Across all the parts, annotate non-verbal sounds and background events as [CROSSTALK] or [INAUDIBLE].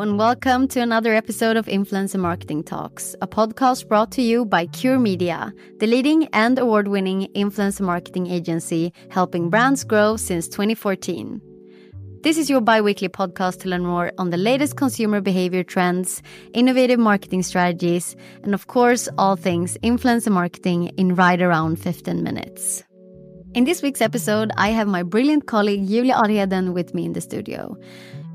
And welcome to another episode of Influencer Marketing Talks, a podcast brought to you by Cure Media, the leading and award winning influencer marketing agency helping brands grow since 2014. This is your bi weekly podcast to learn more on the latest consumer behavior trends, innovative marketing strategies, and of course, all things influencer marketing in right around 15 minutes. In this week's episode, I have my brilliant colleague Julia Arheden with me in the studio.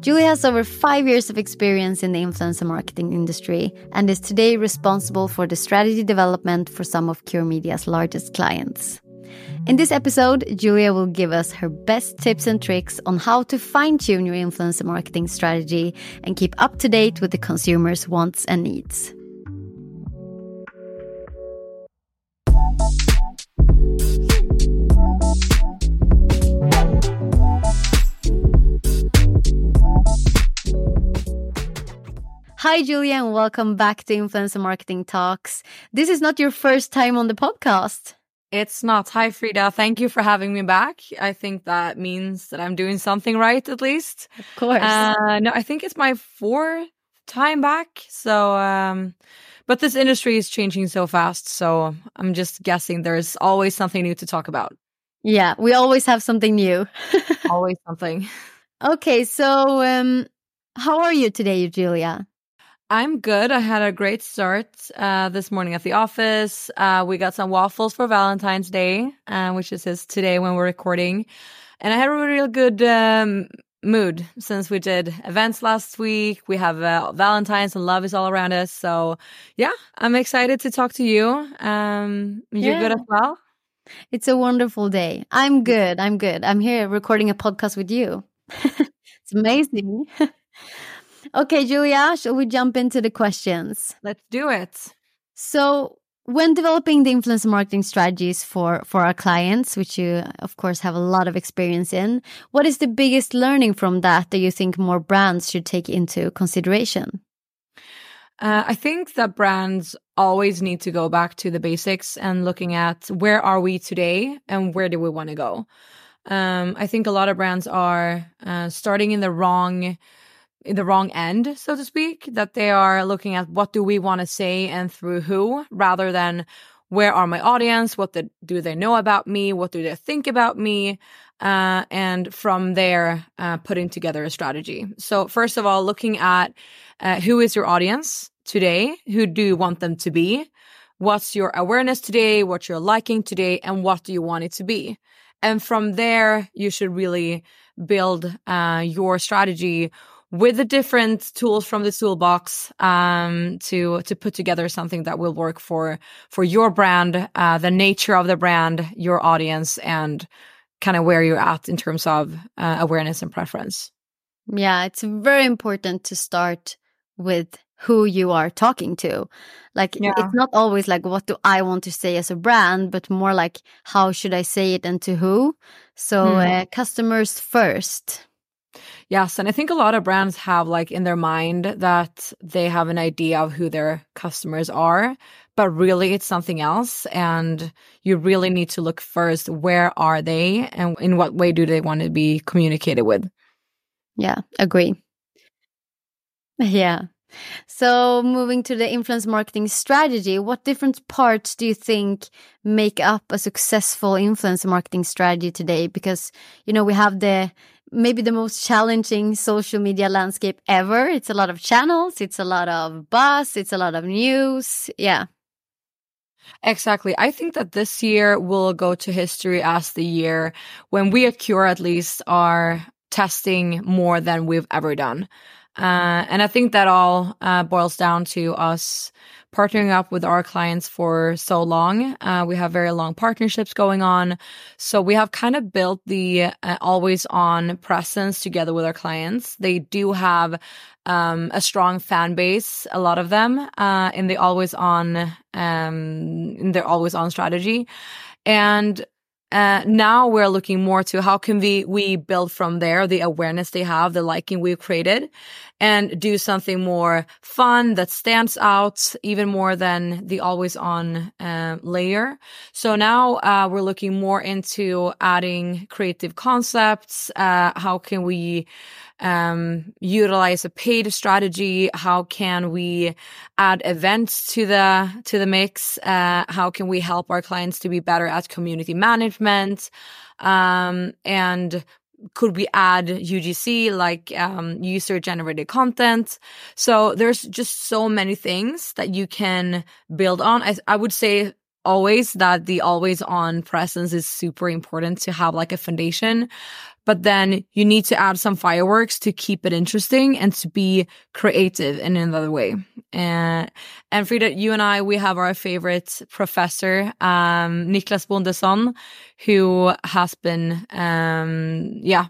Julia has over five years of experience in the influencer marketing industry and is today responsible for the strategy development for some of Cure Media's largest clients. In this episode, Julia will give us her best tips and tricks on how to fine tune your influencer marketing strategy and keep up to date with the consumer's wants and needs. Hi, Julia, and welcome back to Influencer Marketing Talks. This is not your first time on the podcast. It's not. Hi, Frida. Thank you for having me back. I think that means that I'm doing something right, at least. Of course. Uh, no, I think it's my fourth time back. So, um, but this industry is changing so fast. So I'm just guessing there's always something new to talk about. Yeah, we always have something new. [LAUGHS] always something. Okay, so um, how are you today, Julia? I'm good. I had a great start uh, this morning at the office. Uh, we got some waffles for Valentine's Day, uh, which is today when we're recording. And I had a real good um, mood since we did events last week. We have uh, Valentine's and love is all around us. So, yeah, I'm excited to talk to you. Um, you're yeah. good as well? It's a wonderful day. I'm good. I'm good. I'm here recording a podcast with you. [LAUGHS] it's amazing. [LAUGHS] Okay, Julia, shall we jump into the questions? Let's do it. So, when developing the influencer marketing strategies for for our clients, which you of course have a lot of experience in, what is the biggest learning from that that you think more brands should take into consideration? Uh, I think that brands always need to go back to the basics and looking at where are we today and where do we want to go. Um, I think a lot of brands are uh, starting in the wrong the wrong end, so to speak, that they are looking at what do we want to say and through who rather than where are my audience, what the, do they know about me, what do they think about me, uh, and from there uh, putting together a strategy. So first of all, looking at uh, who is your audience today, who do you want them to be, what's your awareness today, what you're liking today, and what do you want it to be, and from there you should really build uh, your strategy with the different tools from the toolbox um, to to put together something that will work for for your brand, uh, the nature of the brand, your audience, and kind of where you're at in terms of uh, awareness and preference. Yeah, it's very important to start with who you are talking to. Like yeah. it's not always like what do I want to say as a brand, but more like how should I say it and to who. So mm. uh, customers first. Yes, and I think a lot of brands have like in their mind that they have an idea of who their customers are, but really it's something else and you really need to look first where are they and in what way do they want to be communicated with. Yeah, agree. [LAUGHS] Yeah. So, moving to the influence marketing strategy, what different parts do you think make up a successful influence marketing strategy today? Because, you know, we have the maybe the most challenging social media landscape ever. It's a lot of channels, it's a lot of buzz, it's a lot of news. Yeah. Exactly. I think that this year will go to history as the year when we at Cure at least are testing more than we've ever done. Uh, and I think that all uh, boils down to us partnering up with our clients for so long. Uh, we have very long partnerships going on. So we have kind of built the uh, always on presence together with our clients. They do have um, a strong fan base, a lot of them, uh, in the always on, um, in their always on strategy. And uh, now we're looking more to how can we we build from there the awareness they have, the liking we've created, and do something more fun that stands out even more than the always on uh, layer. So now uh, we're looking more into adding creative concepts. Uh, how can we um, utilize a paid strategy? How can we add events to the to the mix? Uh, how can we help our clients to be better at community management? Um, and could we add UGC like um, user generated content? So there's just so many things that you can build on. I, I would say always that the always on presence is super important to have like a foundation but then you need to add some fireworks to keep it interesting and to be creative in another way. And, and Frida, you and I, we have our favorite professor, um, Niklas Bondesson, who has been, um, yeah,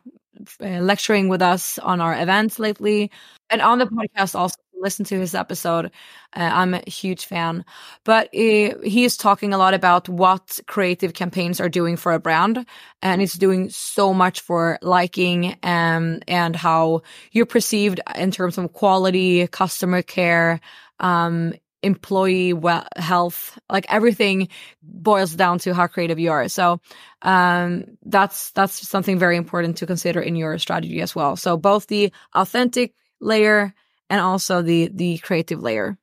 lecturing with us on our events lately and on the podcast also listen to his episode. Uh, I'm a huge fan. But he, he is talking a lot about what creative campaigns are doing for a brand. And it's doing so much for liking um, and how you're perceived in terms of quality, customer care, um, employee well health like everything boils down to how creative you are so um, that's that's something very important to consider in your strategy as well so both the authentic layer and also the the creative layer.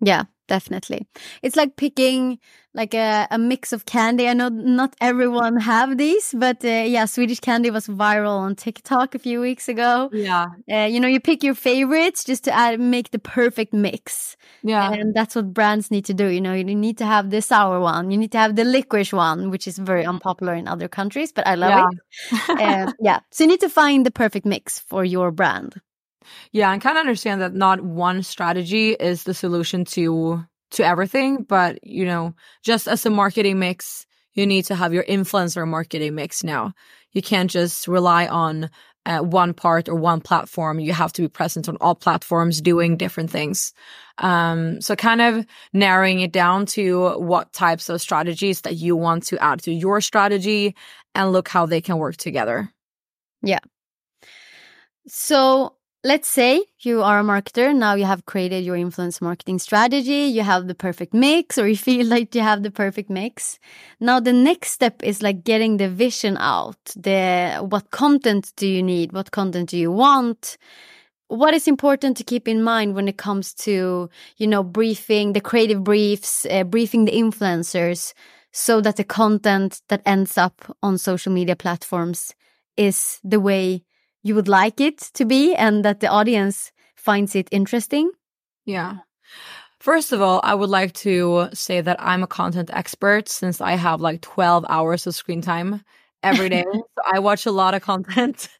Yeah, definitely. It's like picking like a, a mix of candy. I know not everyone have these, but uh, yeah, Swedish candy was viral on TikTok a few weeks ago. Yeah, uh, you know, you pick your favorites just to add make the perfect mix. Yeah, and that's what brands need to do. You know, you need to have the sour one, you need to have the licorice one, which is very unpopular in other countries, but I love yeah. it. uh, [LAUGHS] yeah, so you need to find the perfect mix for your brand. Yeah, and kind of understand that not one strategy is the solution to to everything, but you know, just as a marketing mix, you need to have your influencer marketing mix now. You can't just rely on uh, one part or one platform. You have to be present on all platforms doing different things. Um, so kind of narrowing it down to what types of strategies that you want to add to your strategy and look how they can work together. Yeah. So let's say you are a marketer now you have created your influence marketing strategy you have the perfect mix or you [LAUGHS] feel like you have the perfect mix. Now the next step is like getting the vision out the what content do you need what content do you want? What is important to keep in mind when it comes to you know briefing the creative briefs uh, briefing the influencers so that the content that ends up on social media platforms is the way you would like it to be and that the audience finds it interesting? Yeah. First of all, I would like to say that I'm a content expert since I have like 12 hours of screen time every day. [LAUGHS] so I watch a lot of content. [LAUGHS]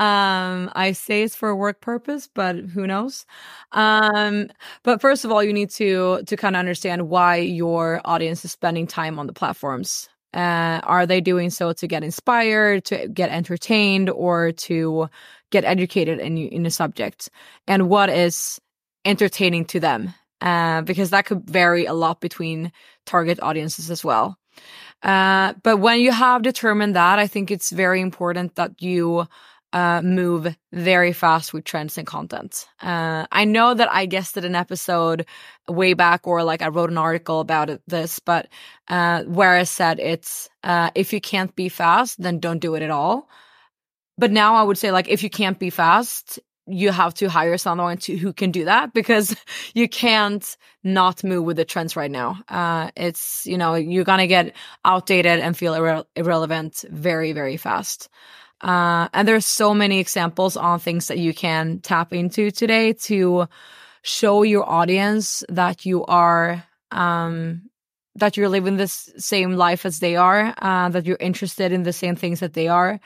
Um, I say it's for a work purpose, but who knows? Um, but first of all, you need to to kind of understand why your audience is spending time on the platforms. Uh, are they doing so to get inspired, to get entertained, or to get educated in in a subject? And what is entertaining to them? Uh, because that could vary a lot between target audiences as well. Uh, but when you have determined that, I think it's very important that you uh, move very fast with trends and content. Uh, I know that I guessed it an episode way back, or like I wrote an article about it, this, but uh, where I said it's uh, if you can't be fast, then don't do it at all. But now I would say like if you can't be fast, you have to hire someone to, who can do that because [LAUGHS] you can't not move with the trends right now. Uh, it's, you know, you're going to get outdated and feel irre- irrelevant very, very fast. Uh, and there's so many examples on things that you can tap into today to show your audience that you are, um, that you're living this same life as they are, uh, that you're interested in the same things that they are,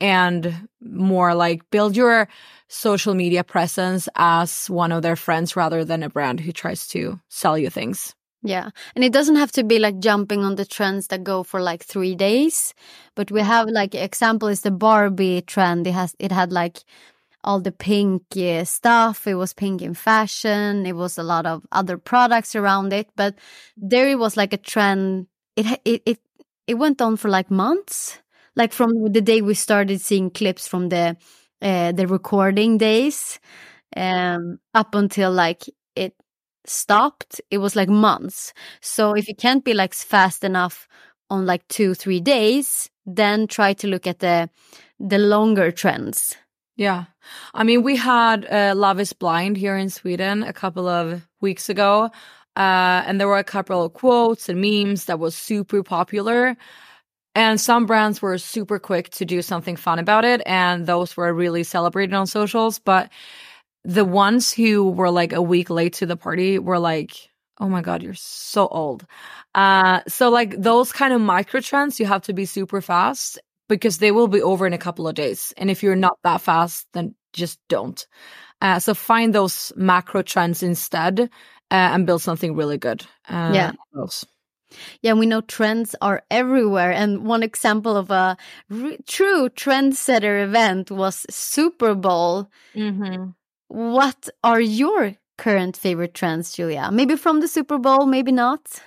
and more like build your social media presence as one of their friends rather than a brand who tries to sell you things. Yeah. And it doesn't have to be like jumping on the trends that go for like three days. But we have like example is the Barbie trend. It has it had like all the pink uh, stuff. It was pink in fashion. It was a lot of other products around it. But there it was like a trend. It it it it went on for like months like from the day we started seeing clips from the uh, the recording days um, up until like it stopped it was like months so if you can't be like fast enough on like two three days then try to look at the the longer trends yeah i mean we had uh, love is blind here in sweden a couple of weeks ago uh, and there were a couple of quotes and memes that was super popular and some brands were super quick to do something fun about it. And those were really celebrated on socials. But the ones who were like a week late to the party were like, oh my God, you're so old. Uh, so, like those kind of micro trends, you have to be super fast because they will be over in a couple of days. And if you're not that fast, then just don't. Uh, so, find those macro trends instead uh, and build something really good. Uh, yeah. Those. Yeah, we know trends are everywhere. And one example of a true trendsetter event was Super Bowl. Mm-hmm. What are your current favorite trends, Julia? Maybe from the Super Bowl, maybe not?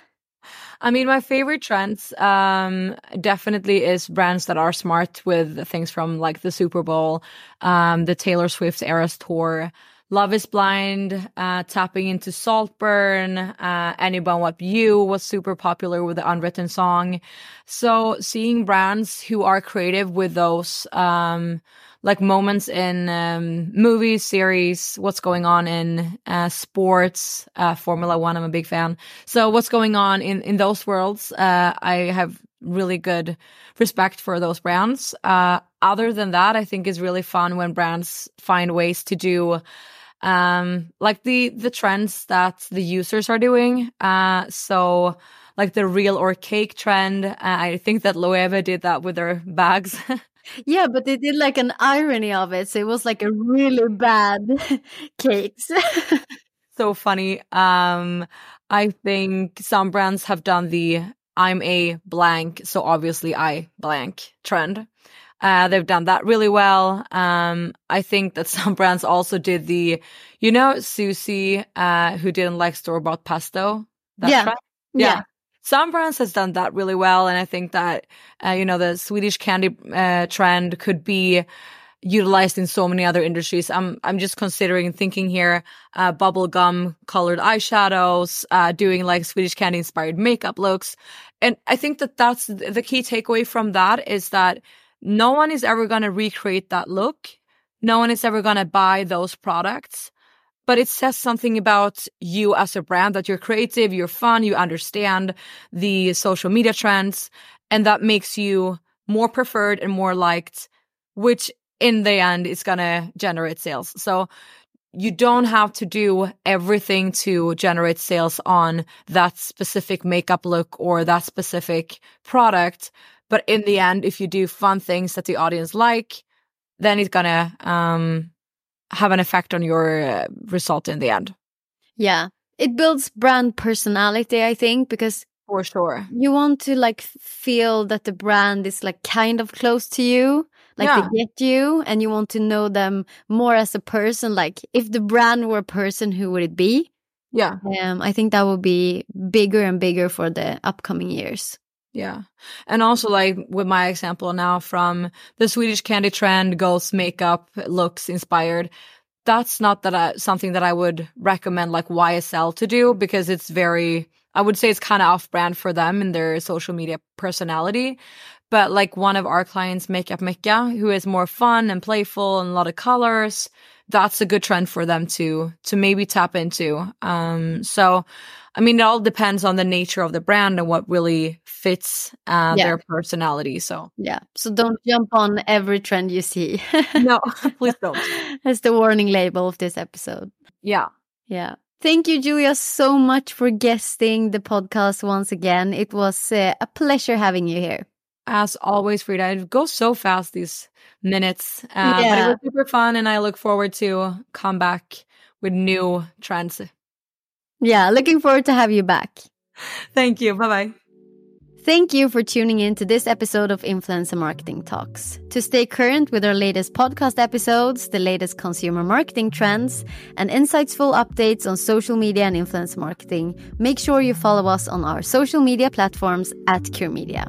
I mean, my favorite trends um, definitely is brands that are smart with things from like the Super Bowl, um, the Taylor Swift Eras Tour. Love is Blind, uh, tapping into Saltburn, uh, Anyone But You was super popular with the unwritten song. So seeing brands who are creative with those, um, like moments in um, movies, series, what's going on in uh, sports, uh, Formula One. I'm a big fan. So what's going on in in those worlds? Uh, I have really good respect for those brands. Uh, other than that, I think is really fun when brands find ways to do um, like the the trends that the users are doing. Uh, so like the real or cake trend. Uh, I think that Loewe did that with their bags. [LAUGHS] yeah, but they did like an irony of it. So it was like a really bad [LAUGHS] cakes. [LAUGHS] so funny. Um, I think some brands have done the I'm a blank, so obviously I blank trend. Uh, they've done that really well. Um, I think that [LAUGHS] some brands also did the, you know, Susie, uh, who didn't like store bought pesto. yeah. yeah. yeah. Some brands has done that really well. And I think that, uh, you know, the Swedish candy, uh, trend could be, utilized in so many other industries. I'm I'm just considering thinking here, uh, bubble gum colored eyeshadows, uh, doing like Swedish candy inspired makeup looks, and I think that that's the key takeaway from that is that no one is ever going to recreate that look. No one is ever going to buy those products. But it says something about you as a brand that you're creative, you're fun, you understand the social media trends, and that makes you more preferred and more liked, which in the end is going to generate sales. So you don't have to do everything to generate sales on that specific makeup look or that specific product. But in the end, if you do fun things that the audience like, then it's gonna um, have an effect on your uh, result in the end. Yeah. It builds brand personality, I think, because for sure you want to like feel that the brand is like kind of close to you like Yeah. they get you and you want to know them more as a person like if the brand were a person who would it be yeah um i think that would be bigger and bigger for the upcoming years Yeah. And also like with my example now from the Swedish candy trend, ghost makeup looks inspired. That's not that I, something that I would recommend like YSL to do because it's very, I would say it's kind of off brand for them and their social media personality. But like one of our clients, Makeup Mekka, who is more fun and playful and a lot of colors, that's a good trend for them to, to maybe tap into. Um, so, I mean, it all depends on the nature of the brand and what really fits uh, Yeah. their personality. So, yeah so don't jump on every trend you see no, [LAUGHS] [LAUGHS] please don't. that's the warning label of this episode Yeah. Yeah. Thank you, Julia, so much for guesting the podcast once again. It was uh, a pleasure having you here. As always, Frida, it goes so fast these minutes. Uh, But it was super fun, and I look forward to come back with new trends. Yeah, looking forward to have you back. Thank you. Bye bye. Thank you for tuning in to this episode of Influencer Marketing Talks. To stay current with our latest podcast episodes, the latest consumer marketing trends, and insightful updates on social media and influencer marketing, make sure you follow us on our social media platforms at Cure Media.